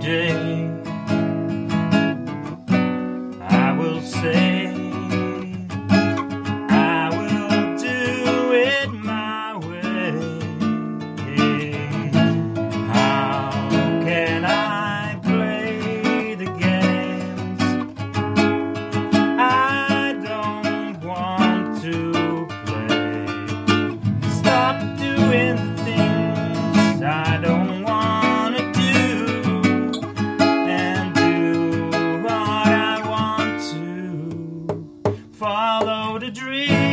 day. I will say, I will do it my way. How can I play the games? I don't want to play. Stop doing things I don't.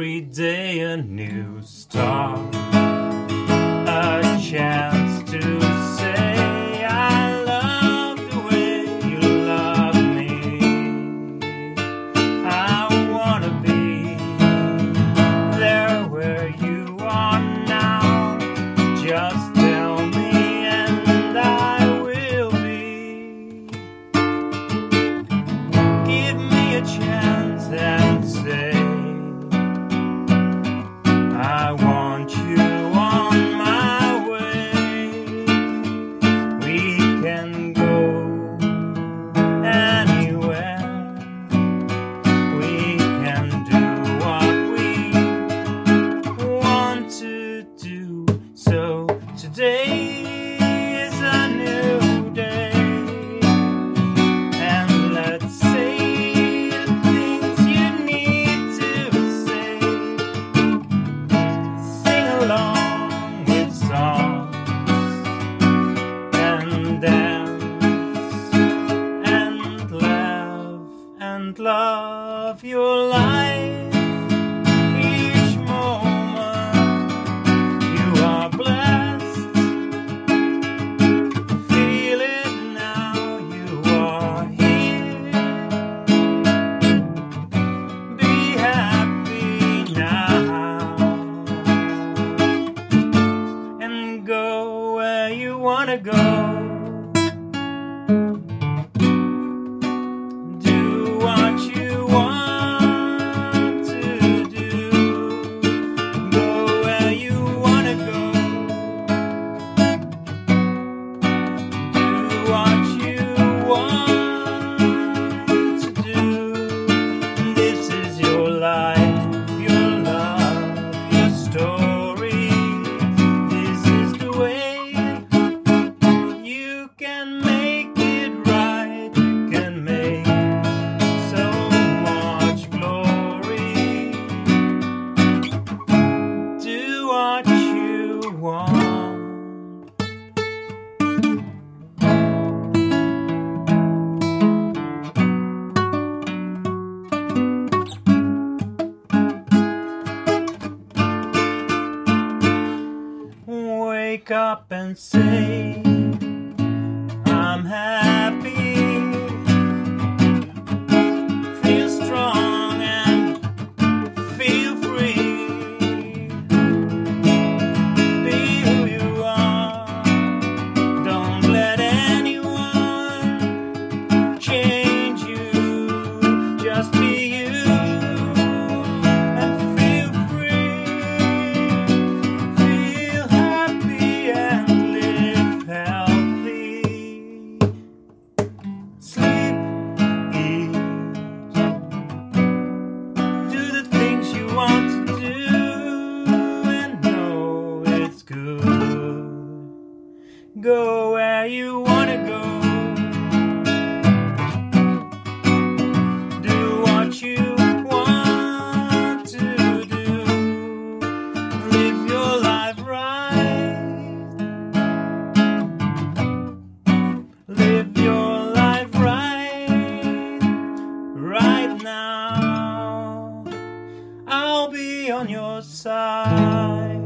every day a new star. wake up and say, I'm happy. On your side.